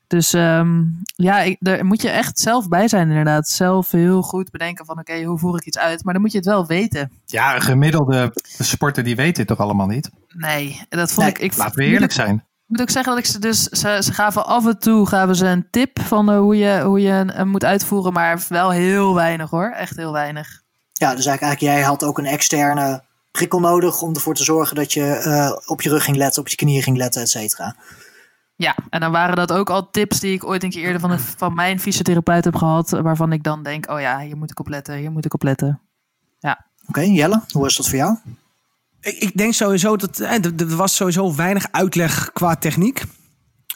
Dus um, ja, ik, daar moet je echt zelf bij zijn inderdaad. Zelf heel goed bedenken van oké, okay, hoe voer ik iets uit? Maar dan moet je het wel weten. Ja, een gemiddelde sporter die weet dit toch allemaal niet? Nee, dat vond nee, ik... ik laten we eerlijk zijn. Ik moet ook zeggen dat ik ze dus... Ze, ze gaven af en toe gaven ze een tip van uh, hoe je, hoe je uh, moet uitvoeren. Maar wel heel weinig hoor. Echt heel weinig. Ja, dus eigenlijk jij had ook een externe prikkel nodig... om ervoor te zorgen dat je uh, op je rug ging letten, op je knieën ging letten, et cetera. Ja, en dan waren dat ook al tips die ik ooit een keer eerder van, van mijn fysiotherapeut heb gehad. Waarvan ik dan denk, oh ja, hier moet ik op letten, hier moet ik op letten. Ja. Oké, okay, Jelle, hoe is dat voor jou? Ik, ik denk sowieso dat er, er was sowieso weinig uitleg qua techniek.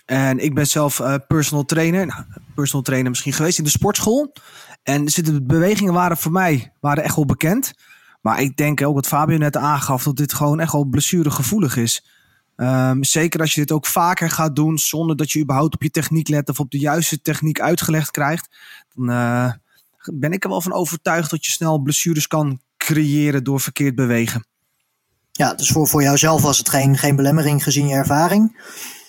En ik ben zelf uh, personal trainer. Nou, personal trainer misschien geweest in de sportschool. En de bewegingen waren voor mij waren echt wel bekend. Maar ik denk ook wat Fabio net aangaf, dat dit gewoon echt wel blessuregevoelig is. Um, zeker als je dit ook vaker gaat doen zonder dat je überhaupt op je techniek let of op de juiste techniek uitgelegd krijgt, dan uh, ben ik er wel van overtuigd dat je snel blessures kan creëren door verkeerd bewegen. Ja, dus voor, voor jouzelf was het geen, geen belemmering gezien je ervaring.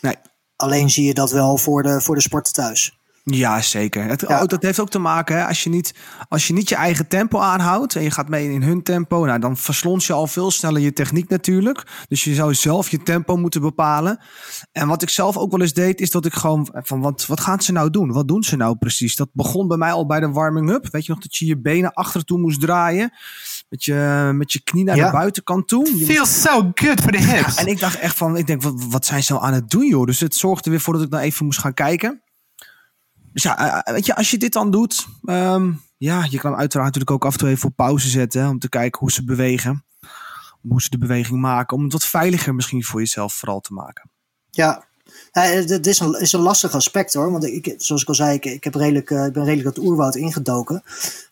Nee. Alleen zie je dat wel voor de, voor de sporten thuis. Ja, zeker. Het, ja. Dat heeft ook te maken, hè, als, je niet, als je niet je eigen tempo aanhoudt en je gaat mee in hun tempo, nou, dan verslons je al veel sneller je techniek natuurlijk. Dus je zou zelf je tempo moeten bepalen. En wat ik zelf ook wel eens deed, is dat ik gewoon van wat, wat gaan ze nou doen? Wat doen ze nou precies? Dat begon bij mij al bij de warming-up. Weet je nog dat je je benen achter toe moest draaien? Met je, met je knie naar ja. de buitenkant toe. Je Feels moest... so good for the hips. Ja, en ik dacht echt van, ik denk, wat, wat zijn ze nou aan het doen joh? Dus het zorgde weer voor dat ik dan even moest gaan kijken. Dus ja, weet je, als je dit dan doet, um, ja, je kan uiteraard natuurlijk ook af en toe even op pauze zetten. Om te kijken hoe ze bewegen. Hoe ze de beweging maken. Om het wat veiliger misschien voor jezelf vooral te maken. Ja, het is een, is een lastig aspect hoor. Want ik, zoals ik al zei, ik, ik, heb redelijk, ik ben redelijk dat oerwoud ingedoken.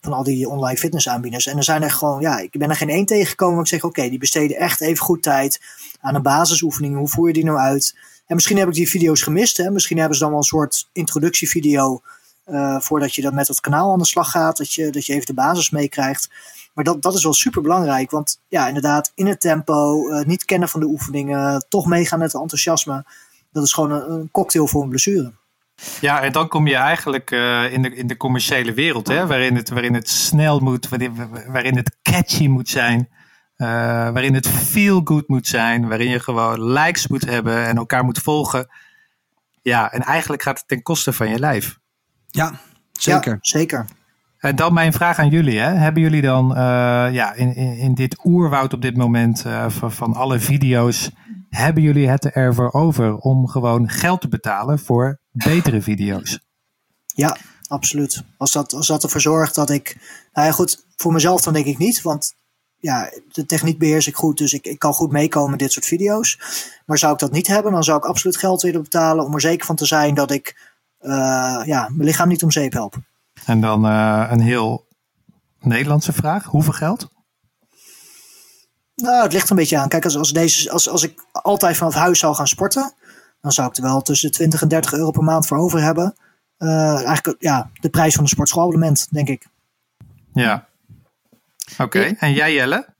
Van al die online fitnessaanbieders. En er zijn er gewoon, ja, ik ben er geen één tegengekomen waar ik zeg, oké, die besteden echt even goed tijd aan een basisoefening. Hoe voer je die nou uit? En misschien heb ik die video's gemist. Hè? Misschien hebben ze dan wel een soort introductievideo. Uh, voordat je dan met het kanaal aan de slag gaat. Dat je, dat je even de basis meekrijgt. Maar dat, dat is wel super belangrijk. Want ja, inderdaad, in het tempo, uh, niet kennen van de oefeningen, toch meegaan met het enthousiasme. Dat is gewoon een, cocktail voor een blessure. Ja, en dan kom je eigenlijk uh, in, de, in de commerciële wereld, hè, waarin, het, waarin het snel moet, waarin het catchy moet zijn. Uh, waarin het feel good moet zijn, waarin je gewoon likes moet hebben en elkaar moet volgen. Ja, en eigenlijk gaat het ten koste van je lijf. Ja, zeker. Ja, zeker. En dan mijn vraag aan jullie. Hè. Hebben jullie dan uh, ja, in, in, in, dit oerwoud op dit moment uh, van, van, alle video's, hebben jullie het ervoor over om gewoon geld te betalen voor betere video's? Ja, absoluut. Als dat, als dat ervoor zorgt dat ik, nou ja goed, voor mezelf dan denk ik niet, want ja, de techniek beheers ik goed, dus ik, ik kan goed meekomen met dit soort video's. Maar zou ik dat niet hebben, dan zou ik absoluut geld willen betalen om er zeker van te zijn dat ik uh, ja, mijn lichaam niet om zeep help. En dan uh, een heel Nederlandse vraag. Hoeveel geld? Nou, het ligt een beetje aan. Kijk, als, als, deze, als, als ik altijd vanaf huis zou gaan sporten, dan zou ik er wel tussen de 20 en 30 euro per maand voor over hebben. Uh, eigenlijk ja, de prijs van een sportschoolabonnement, denk ik. Ja. Oké, okay. en jij Jelle?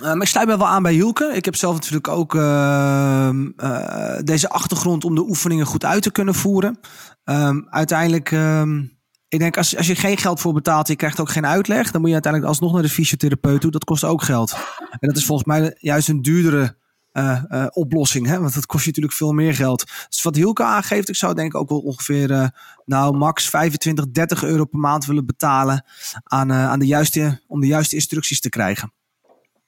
Maar ik sluit me wel aan bij Hielke. Ik heb zelf natuurlijk ook uh, uh, deze achtergrond om de oefeningen goed uit te kunnen voeren. Um, uiteindelijk, um, ik denk als, als je geen geld voor betaalt, je krijgt ook geen uitleg, dan moet je uiteindelijk alsnog naar de fysiotherapeut toe. Dat kost ook geld. En dat is volgens mij juist een duurdere uh, oplossing, hè? want dat kost je natuurlijk veel meer geld. Dus wat Hielke aangeeft, ik zou denk ik ook wel ongeveer, nou max 25, 30 euro per maand willen betalen aan, aan de juiste, om de juiste instructies te krijgen.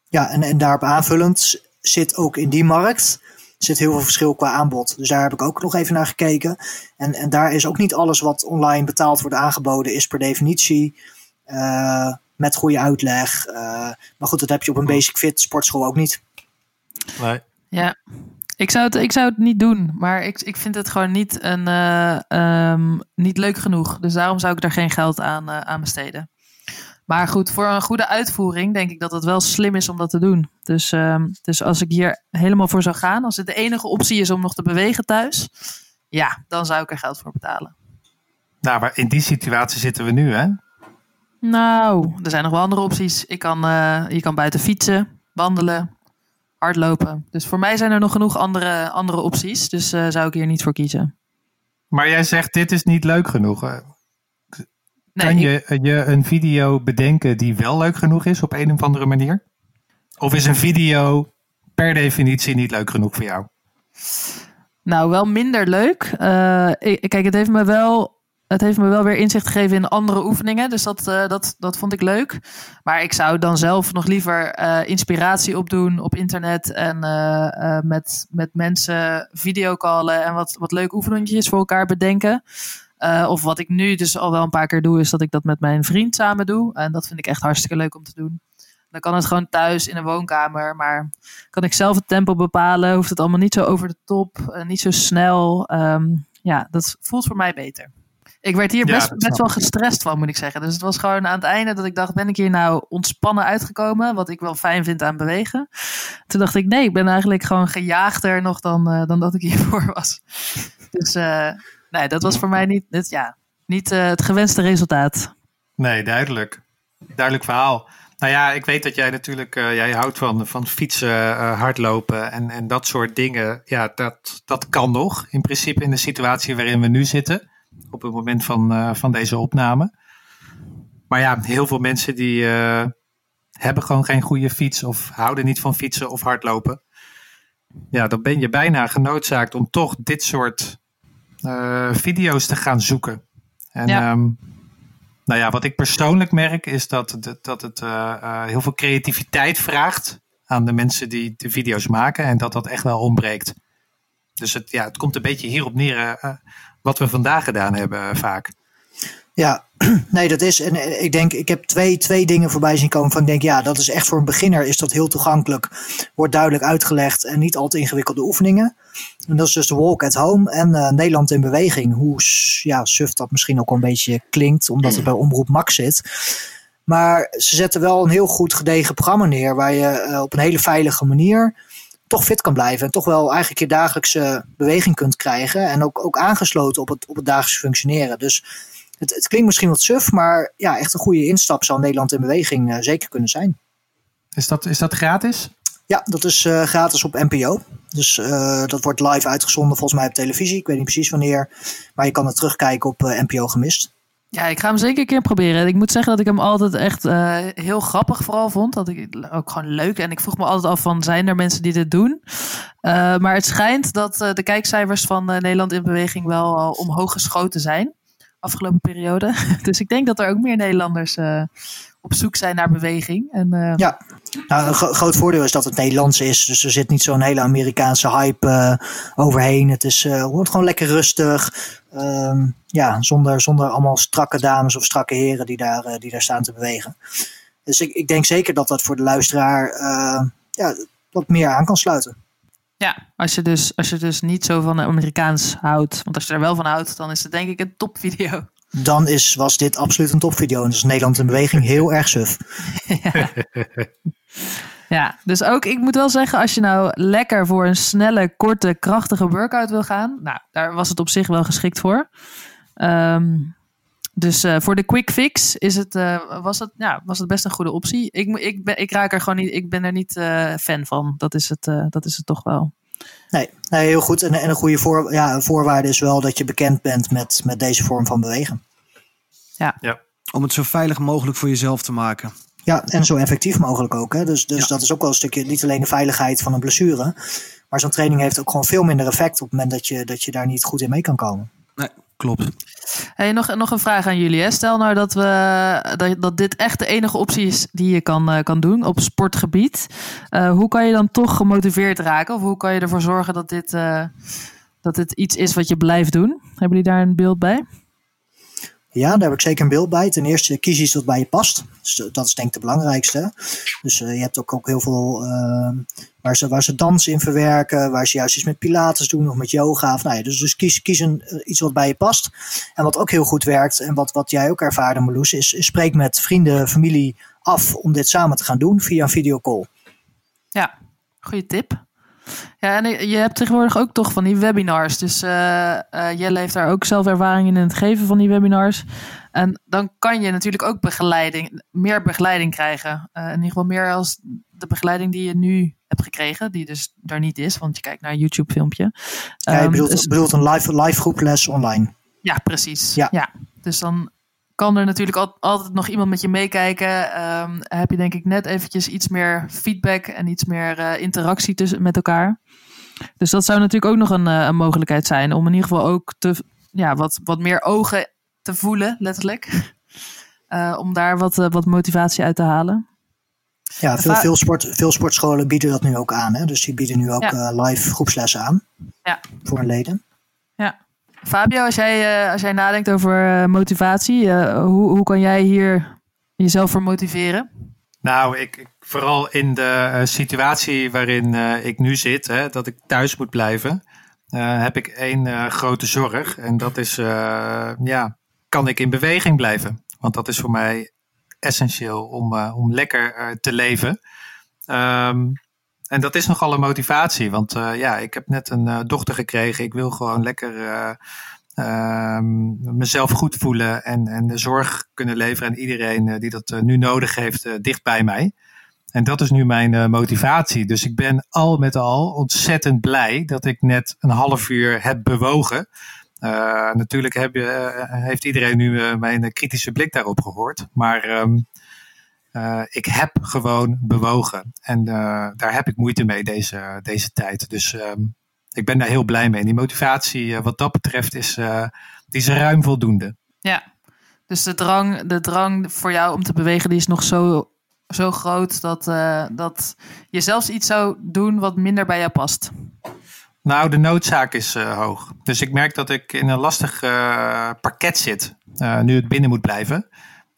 Ja, en, en daarop aanvullend zit ook in die markt zit heel veel verschil qua aanbod. Dus daar heb ik ook nog even naar gekeken. En, en daar is ook niet alles wat online betaald wordt aangeboden, is per definitie met goede uitleg. Maar goed, dat heb je op een basic fit sportschool ook niet. Nee. Ja, ik zou het, ik zou het niet doen, maar ik, ik vind het gewoon niet, een, uh, um, niet leuk genoeg. Dus daarom zou ik daar geen geld aan, aan besteden. Maar goed, voor een goede uitvoering denk ik dat het wel slim is om dat te doen. Dus, uh, dus als ik hier helemaal voor zou gaan, als het de enige optie is om nog te bewegen thuis, ja, dan zou ik er geld voor betalen. Nou, maar in die situatie zitten we nu, hè? Nou, er zijn nog wel andere opties. Ik kan, uh, je kan buiten fietsen, wandelen, hardlopen. Dus voor mij zijn er nog genoeg andere, andere opties. Dus uh, zou ik hier niet voor kiezen. Maar jij zegt, dit is niet leuk genoeg. Nee, kan je, ik... je een video bedenken die wel leuk genoeg is op een of andere manier? Of is een video per definitie niet leuk genoeg voor jou? Nou, wel minder leuk. Uh, kijk, het heeft me wel. Het heeft me wel weer inzicht gegeven in andere oefeningen. Dus dat, uh, dat, dat vond ik leuk. Maar ik zou dan zelf nog liever uh, inspiratie opdoen op internet. En met, met mensen videocallen. En wat, wat leuke oefeningjes voor elkaar bedenken. Of wat ik nu dus al wel een paar keer doe, is dat ik dat met mijn vriend samen doe. En dat vind ik echt hartstikke leuk om te doen. Dan kan het gewoon thuis in een woonkamer. Maar kan ik zelf het tempo bepalen. Hoeft het allemaal niet zo over de top. Niet zo snel. Um, ja, dat voelt voor mij beter. Ik werd hier best, ja, best wel gestrest van, moet ik zeggen. Dus het was gewoon aan het einde dat ik dacht: ben ik hier nou ontspannen uitgekomen? Wat ik wel fijn vind aan bewegen. Toen dacht ik: nee, ik ben eigenlijk gewoon gejaagder nog dan, uh, dan dat ik hiervoor was. Dus uh, nee, dat was voor mij niet, het, ja, niet uh, het gewenste resultaat. Nee, duidelijk. Duidelijk verhaal. Nou ja, ik weet dat jij natuurlijk, uh, jij houdt van, van fietsen, uh, hardlopen en, en dat soort dingen. Ja, dat, dat kan nog. In principe in de situatie waarin we nu zitten. Op het moment van, uh, van deze opname. Maar ja, heel veel mensen die hebben gewoon geen goede fiets of houden niet van fietsen of hardlopen. Ja, dan ben je bijna genoodzaakt om toch dit soort uh, video's te gaan zoeken. En ja. Um, nou ja, wat ik persoonlijk merk is dat, dat het uh, uh, heel veel creativiteit vraagt aan de mensen die de video's maken en dat dat echt wel ontbreekt. Dus het, ja, het komt een beetje hierop neer wat we vandaag gedaan hebben vaak. Ja, nee, dat is. En eh, ik denk, ik heb twee, twee dingen voorbij zien komen. Van ik denk, ja, dat is echt voor een beginner is dat heel toegankelijk. Wordt duidelijk uitgelegd en niet al te ingewikkelde oefeningen. En dat is dus de Walk at Home en uh, Nederland in Beweging. Hoe ja, suf dat misschien ook een beetje klinkt, omdat het bij Omroep Max zit. Maar ze zetten wel een heel goed gedegen programma neer. Waar je op een hele veilige manier toch fit kan blijven. En toch wel eigenlijk je dagelijkse beweging kunt krijgen. En ook, ook aangesloten op het, op het dagelijks functioneren. Dus het, het klinkt misschien wat suf, maar ja, echt een goede instap zou Nederland in beweging uh, zeker kunnen zijn. Is dat, is dat gratis? Ja, dat is uh, gratis op NPO. Dus uh, dat wordt live uitgezonden volgens mij op televisie. Ik weet niet precies wanneer. Maar je kan het terugkijken op NPO Gemist. Ja, ik ga hem zeker een keer proberen. Ik moet zeggen dat ik hem altijd echt uh, heel grappig vooral vond. Dat ik ook gewoon leuk. En ik vroeg me altijd af van, zijn er mensen die dit doen? Uh, maar het schijnt dat uh, de kijkcijfers van Nederland in Beweging wel omhoog geschoten zijn. Afgelopen periode. dus ik denk dat er ook meer Nederlanders op zoek zijn naar beweging. En, uh... Ja, nou, een gro groot voordeel is dat het Nederlands is. Dus er zit niet zo'n hele Amerikaanse hype uh, overheen. Het is uh, wordt gewoon lekker rustig. Um, ja, zonder, zonder allemaal strakke dames of strakke heren die daar, die daar staan te bewegen. Dus ik, ik denk zeker dat dat voor de luisteraar ja, wat meer aan kan sluiten. Ja, als je, dus, als je dus niet zo van Amerikaans houdt. Want als je er wel van houdt, dan is het denk ik een topvideo dan is, was dit absoluut een topvideo. En dus Nederland in beweging heel erg suf. ja. dus ook ik moet wel zeggen, als je nou lekker voor een snelle, korte, krachtige workout wil gaan, nou, daar was het op zich wel geschikt voor. Um, dus uh, voor de quick fix is het, uh, was, het, ja, was het best een goede optie. Ik, ik, ben, ik raak er gewoon niet, ik ben er niet uh, fan van. Dat is, het, dat is het toch wel. Nee, nee heel goed. En, en een goede voor, ja, voorwaarde is wel dat je bekend bent met, met deze vorm van bewegen. Ja. ja. Om het zo veilig mogelijk voor jezelf te maken. Ja, en zo effectief mogelijk ook. Hè. Dus, dus ja. dat is ook wel een stukje, niet alleen de veiligheid van een blessure. Maar zo'n training heeft ook gewoon veel minder effect op het moment dat je, dat je daar niet goed in mee kan komen. Nee, klopt. Hey, nog, nog een vraag aan jullie. Hè. Stel nou dat, we, dat, dat dit echt de enige optie is die je kan, uh, kan doen op sportgebied. Uh, hoe kan je dan toch gemotiveerd raken? Of hoe kan je ervoor zorgen dat dit, uh, dat dit iets is wat je blijft doen? Hebben jullie daar een beeld bij? Ja, daar heb ik zeker een beeld bij. Ten eerste kies iets wat bij je past. Dus dat is denk ik de belangrijkste. Dus uh, je hebt ook, ook heel veel uh, waar, ze, waar ze dans in verwerken, waar ze juist iets met pilates doen of met yoga. Of, nou ja, dus, dus kies, kies een, uh, iets wat bij je past. En wat ook heel goed werkt en wat, wat jij ook ervaarde Marloes, is, is spreek met vrienden, familie af om dit samen te gaan doen via een videocall. Ja, goede tip. Ja, en je hebt tegenwoordig ook toch van die webinars. Dus uh, uh, Jelle heeft daar ook zelf ervaring in het geven van die webinars. En dan kan je natuurlijk ook begeleiding, meer begeleiding krijgen. Uh, in ieder geval meer als de begeleiding die je nu hebt gekregen, die dus daar niet is, want je kijkt naar een YouTube filmpje. Ja, je bedoelt, um, dus, bedoelt een live, live groeples online. Ja, precies. Ja. ja. Dus dan kan er natuurlijk al, altijd nog iemand met je meekijken. Um, heb je denk ik net eventjes iets meer feedback en iets meer uh, interactie tussen, met elkaar. Dus dat zou natuurlijk ook nog een, uh, een, mogelijkheid zijn om in ieder geval ook te, ja, wat, wat meer ogen te voelen, letterlijk. Uh, om daar wat, wat motivatie uit te halen. Ja, veel, veel, sport, veel sportscholen bieden dat nu ook aan. Hè? Dus die bieden nu ook ja. live groepslessen aan ja. voor hun leden. Ja. Fabio, als jij, uh, als jij nadenkt over uh, motivatie, uh, hoe, hoe kan jij hier jezelf voor motiveren? Nou, ik, ik vooral in de situatie waarin ik nu zit, hè, dat ik thuis moet blijven, heb ik één grote zorg. En dat is, ja, kan ik in beweging blijven? Want dat is voor mij essentieel om, om lekker te leven. Um, en dat is nogal een motivatie, want uh, ja, ik heb net een uh, dochter gekregen. Ik wil gewoon lekker uh, mezelf goed voelen en, en de zorg kunnen leveren aan iedereen die dat nu nodig heeft dicht bij mij. En dat is nu mijn motivatie. Dus ik ben al met al ontzettend blij dat ik net een half uur heb bewogen. natuurlijk heb je, heeft iedereen nu mijn kritische blik daarop gehoord. Maar um, uh, ik heb gewoon bewogen. En uh, daar heb ik moeite mee deze, deze tijd. Dus um, ik ben daar heel blij mee. En die motivatie uh, wat dat betreft is, die is ruim voldoende. Ja, dus de drang, de drang voor jou om te bewegen die is nog zo, zo groot dat, dat je zelfs iets zou doen wat minder bij jou past. Nou, de noodzaak is hoog. Dus ik merk dat ik in een lastig parket zit. nu het binnen moet blijven.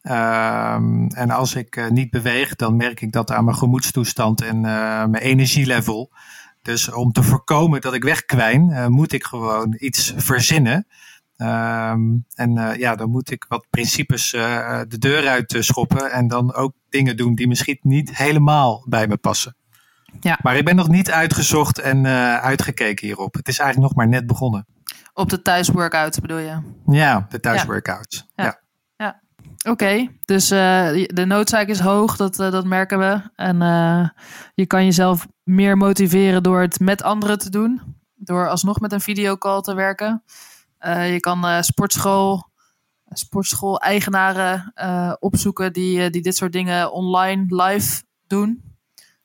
Ehm, en als ik niet beweeg, dan merk ik dat aan mijn gemoedstoestand en mijn energielevel. Dus om te voorkomen dat ik wegkwijn, moet ik gewoon iets verzinnen. Ehm, en ja, dan moet ik wat principes de deur uit schoppen. En dan ook dingen doen die misschien niet helemaal bij me passen. Ja. Maar ik ben nog niet uitgezocht en uitgekeken hierop. Het is eigenlijk nog maar net begonnen. Op de thuisworkout bedoel je? Ja, de. Ja. ja. ja. Oké, dus de noodzaak is hoog, dat, dat merken we. En je kan jezelf meer motiveren door het met anderen te doen. Door alsnog met een videocall te werken. Je kan sportschool, sportschool-eigenaren opzoeken die, die dit soort dingen online live doen.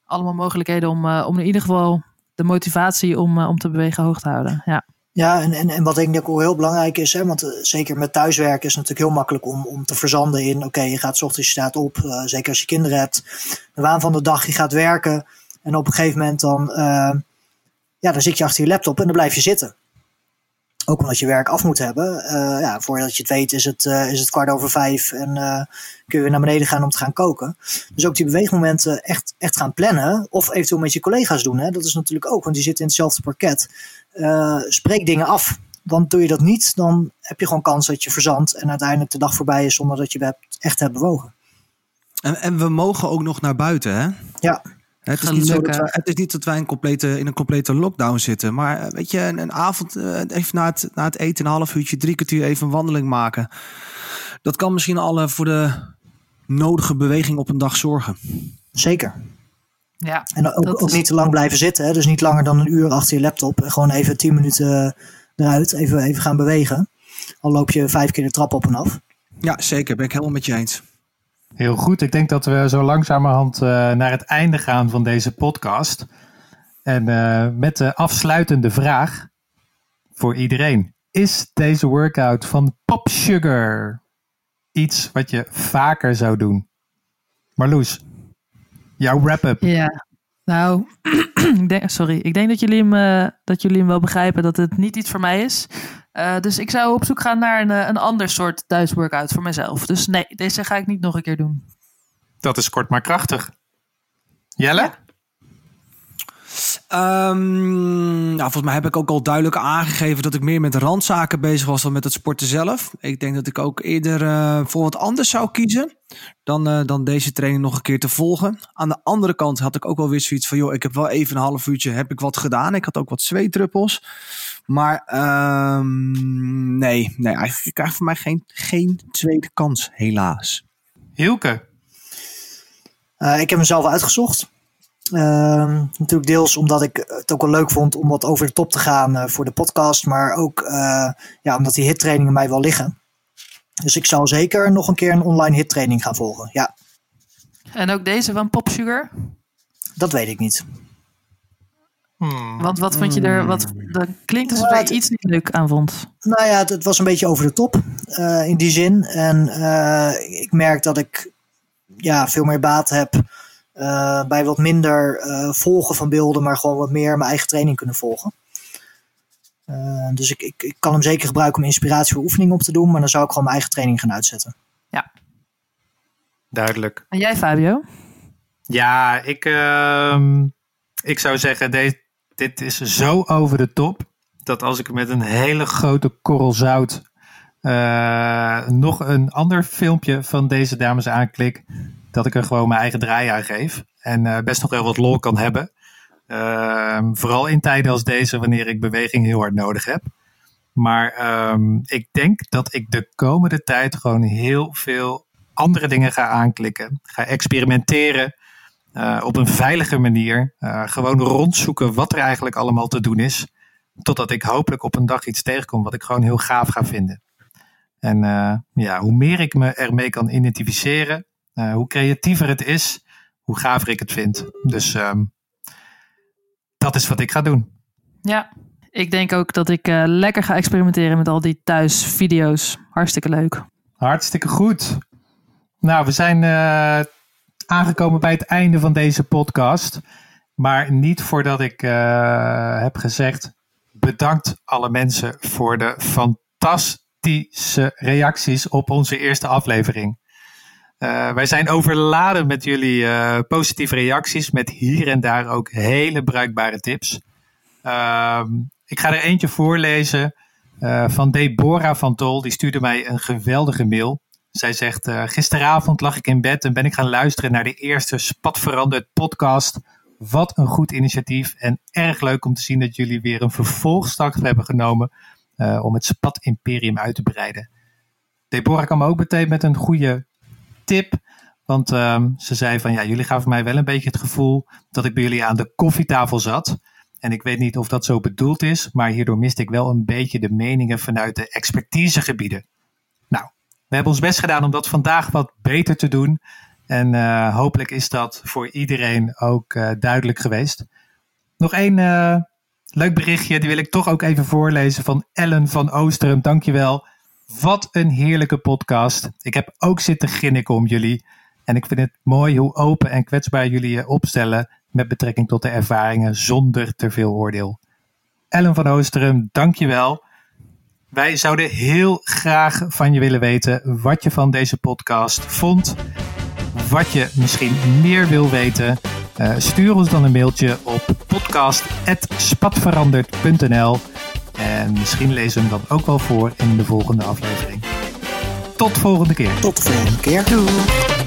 Allemaal mogelijkheden om, om in ieder geval de motivatie om, om te bewegen hoog te houden. Ja. Ja, en, en, en wat ik denk ook heel belangrijk is, hè, want zeker met thuiswerken is het natuurlijk heel makkelijk om, om te verzanden in, oké, je gaat s ochtends, je staat op, uh, zeker als je kinderen hebt, de waan van de dag, je gaat werken en op een gegeven moment dan, uh, ja, dan zit je achter je laptop en dan blijf je zitten. Ook omdat je werk af moet hebben. Uh, ja, voordat je het weet is het, uh, is het kwart over vijf en uh, kun je weer naar beneden gaan om te gaan koken. Dus ook die beweegmomenten echt, echt gaan plannen. Of eventueel met je collega's doen. Hè. Dat is natuurlijk ook, want die zitten in hetzelfde parket. spreek dingen af. Want doe je dat niet, dan heb je gewoon kans dat je verzandt. En uiteindelijk de dag voorbij is zonder dat je hebt, echt hebt bewogen. En, en we mogen ook nog naar buiten, hè? Ja. Het is, niet zo dat wij, het is niet dat wij een complete, in een complete lockdown zitten. Maar eh, weet je, een, een avond, uh, even na het, na het eten, een half uurtje, drie kwartier even een wandeling maken. Dat kan misschien al voor de nodige beweging op een dag zorgen. Zeker. Ja, en ook, ook niet te lang blijven zitten. Hè? Dus niet langer dan een uur achter je laptop. En gewoon even tien minuten eruit. Even, even gaan bewegen. Al loop je vijf keer de trap op en af. Ja, zeker. Ben ik helemaal met je eens. Heel goed. Ik denk dat we zo langzamerhand uh, naar het einde gaan van deze podcast. En uh, met de afsluitende vraag voor iedereen. Is deze workout van Pop Sugar iets wat je vaker zou doen? Marloes, jouw wrap-up. Ja, nou, sorry. Ik denk dat jullie, hem, uh, dat jullie hem wel begrijpen dat het niet iets voor mij is. Uh, dus ik zou op zoek gaan naar een, eh, een ander soort thuisworkout voor mezelf. Dus nee, deze ga ik niet nog een keer doen. Dat is kort maar krachtig. Jelle? Ja. Um, nou, volgens mij heb ik ook al duidelijk aangegeven dat ik meer met randzaken bezig was dan met het sporten zelf. Ik denk dat ik ook eerder uh, voor wat anders zou kiezen dan, uh, dan deze training nog een keer te volgen. Aan de andere kant had ik ook wel weer zoiets van, joh, ik heb wel even een half uurtje, heb ik wat gedaan. Ik had ook wat zweetdruppels. Maar um, nee, nee, eigenlijk krijg voor mij geen, geen tweede kans, helaas. Hielke? Uh, ik heb mezelf uitgezocht. Uh, natuurlijk deels omdat ik het ook wel leuk vond om wat over de top te gaan uh, voor de podcast. Maar ook uh, ja, omdat die hittrainingen mij wel liggen. Dus ik zou zeker nog een keer een online hittraining gaan volgen. Ja. En ook deze van Pop Sugar? Dat weet ik niet. Hmm. Want wat vond je er? Wat, dat klinkt alsof je iets niet leuk aan vond. Nou ja, het, was een beetje over de top uh, in die zin. En uh, ik merk dat ik ja, veel meer baat heb uh, bij wat minder volgen van beelden, maar gewoon wat meer mijn eigen training kunnen volgen. dus ik, ik, ik, kan hem zeker gebruiken om inspiratie voor oefeningen op te doen, maar dan zou ik gewoon mijn eigen training gaan uitzetten. Ja. Duidelijk. En jij, Fabio? Ja, ik, ehm, ik zou zeggen, deze dit is zo over de top. Dat als ik met een hele grote korrel zout uh, nog een ander filmpje van deze dames aanklik. Dat ik er gewoon mijn eigen draai aan geef. En uh, best nog wel wat lol kan hebben. Uh, vooral in tijden als deze, wanneer ik beweging heel hard nodig heb. Maar um, ik denk dat ik de komende tijd gewoon heel veel andere dingen ga aanklikken. Ga experimenteren. Uh, op een veilige manier uh, gewoon rondzoeken wat er eigenlijk allemaal te doen is. Totdat ik hopelijk op een dag iets tegenkom wat ik gewoon heel gaaf ga vinden. En uh, ja, hoe meer ik me ermee kan identificeren, hoe creatiever het is, hoe gaver ik het vind. Dus um, dat is wat ik ga doen. Ja, ik denk ook dat ik lekker ga experimenteren met al die thuisvideo's. Hartstikke leuk. Hartstikke goed. Nou, we zijn aangekomen bij het einde van deze podcast. Maar niet voordat ik uh, heb gezegd: bedankt alle mensen voor de fantastisch fantastische reacties op onze eerste aflevering. Uh, wij zijn overladen met jullie uh, positieve reacties, met hier en daar ook hele bruikbare tips. Uh, ik ga er eentje voorlezen van Deborah van Tol. Die stuurde mij een geweldige mail. Zij zegt: Gisteravond lag ik in bed en ben ik gaan luisteren naar de eerste Spatveranderd podcast. Wat een goed initiatief en erg leuk om te zien dat jullie weer een vervolgstap hebben genomen om het Spat Imperium uit te breiden. Deborah kwam ook meteen met een goede tip. Want um, ze zei van ja, jullie gaven mij wel een beetje het gevoel dat ik bij jullie aan de koffietafel zat. En ik weet niet of dat zo bedoeld is, maar hierdoor miste ik wel een beetje de meningen vanuit de expertisegebieden. We hebben ons best gedaan om dat vandaag wat beter te doen. En uh, hopelijk is dat voor iedereen ook uh, duidelijk geweest. Nog één uh, leuk berichtje, die wil ik toch ook even voorlezen van Ellen van Oosterum. Dankjewel. Wat een heerlijke podcast. Ik heb ook zitten grinniken om jullie. En ik vind het mooi hoe open en kwetsbaar jullie je opstellen met betrekking tot de ervaringen zonder te veel oordeel. Ellen van Oosterum, dankjewel. Wij zouden heel graag van je willen weten wat je van deze podcast vond. Wat je misschien meer wil weten. Uh, stuur ons dan een mailtje op podcast.spatveranderd.nl en misschien lezen we hem dan ook wel voor in de volgende aflevering. Tot volgende keer. Tot de volgende keer. Doei.